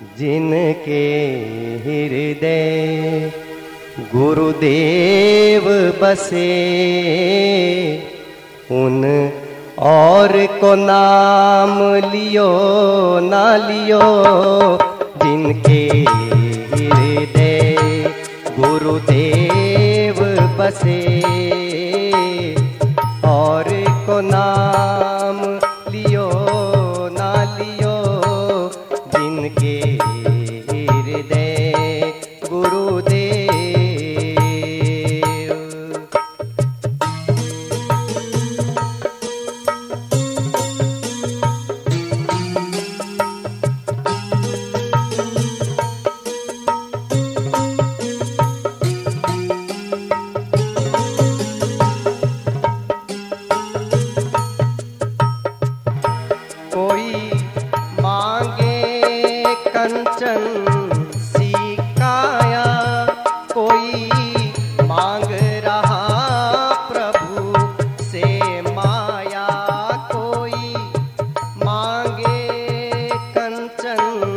जिनके हृदय गुरुदेव बसे, उन और को नाम लियो ना लियो, जिनके हृदय गुरुदेव बसे, और को नाम ಶರಣು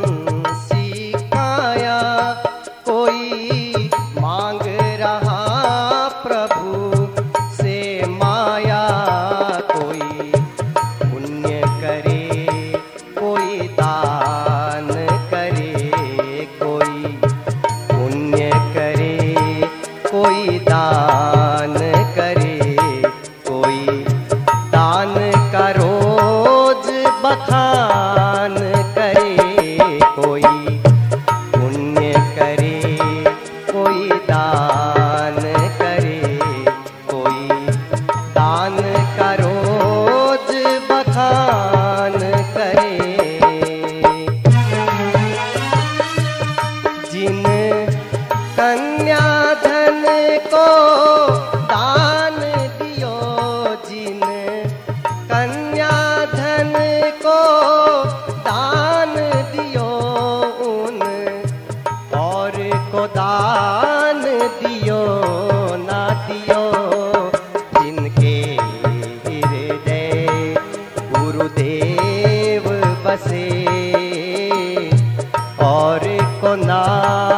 धन को दान दियो जिन। कन्या धन को दान दियो उन। और को दान दियो, ना दियो जिनके हृदय गुरुदेव बसे। और को नाम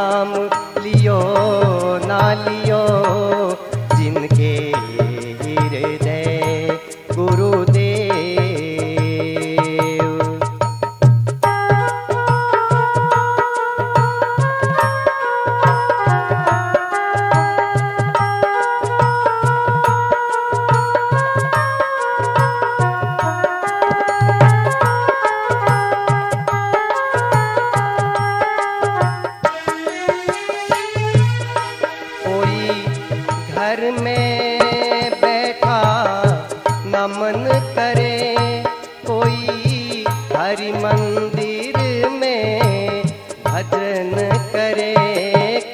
नमन करे। कोई हरि मंदिर में भजन करे।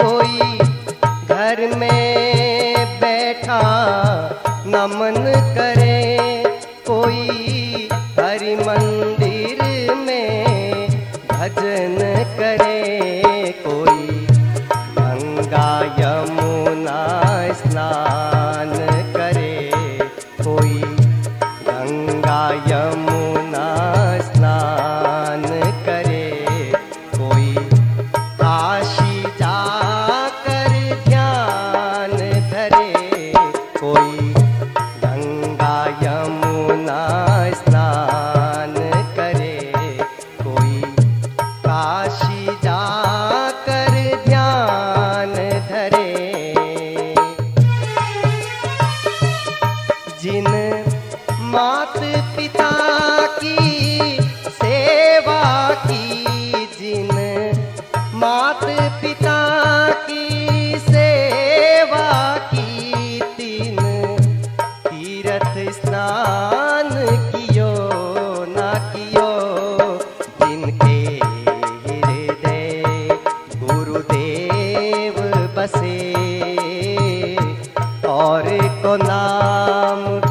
कोई घर में बैठा नमन करे। कोई मात पिता की सेवा की जिन मात पिता की सेवा की तीन तीर्थ स्नान कियो, ना कियो, जिनके हृदय गुरुदेव बसे। और को नाम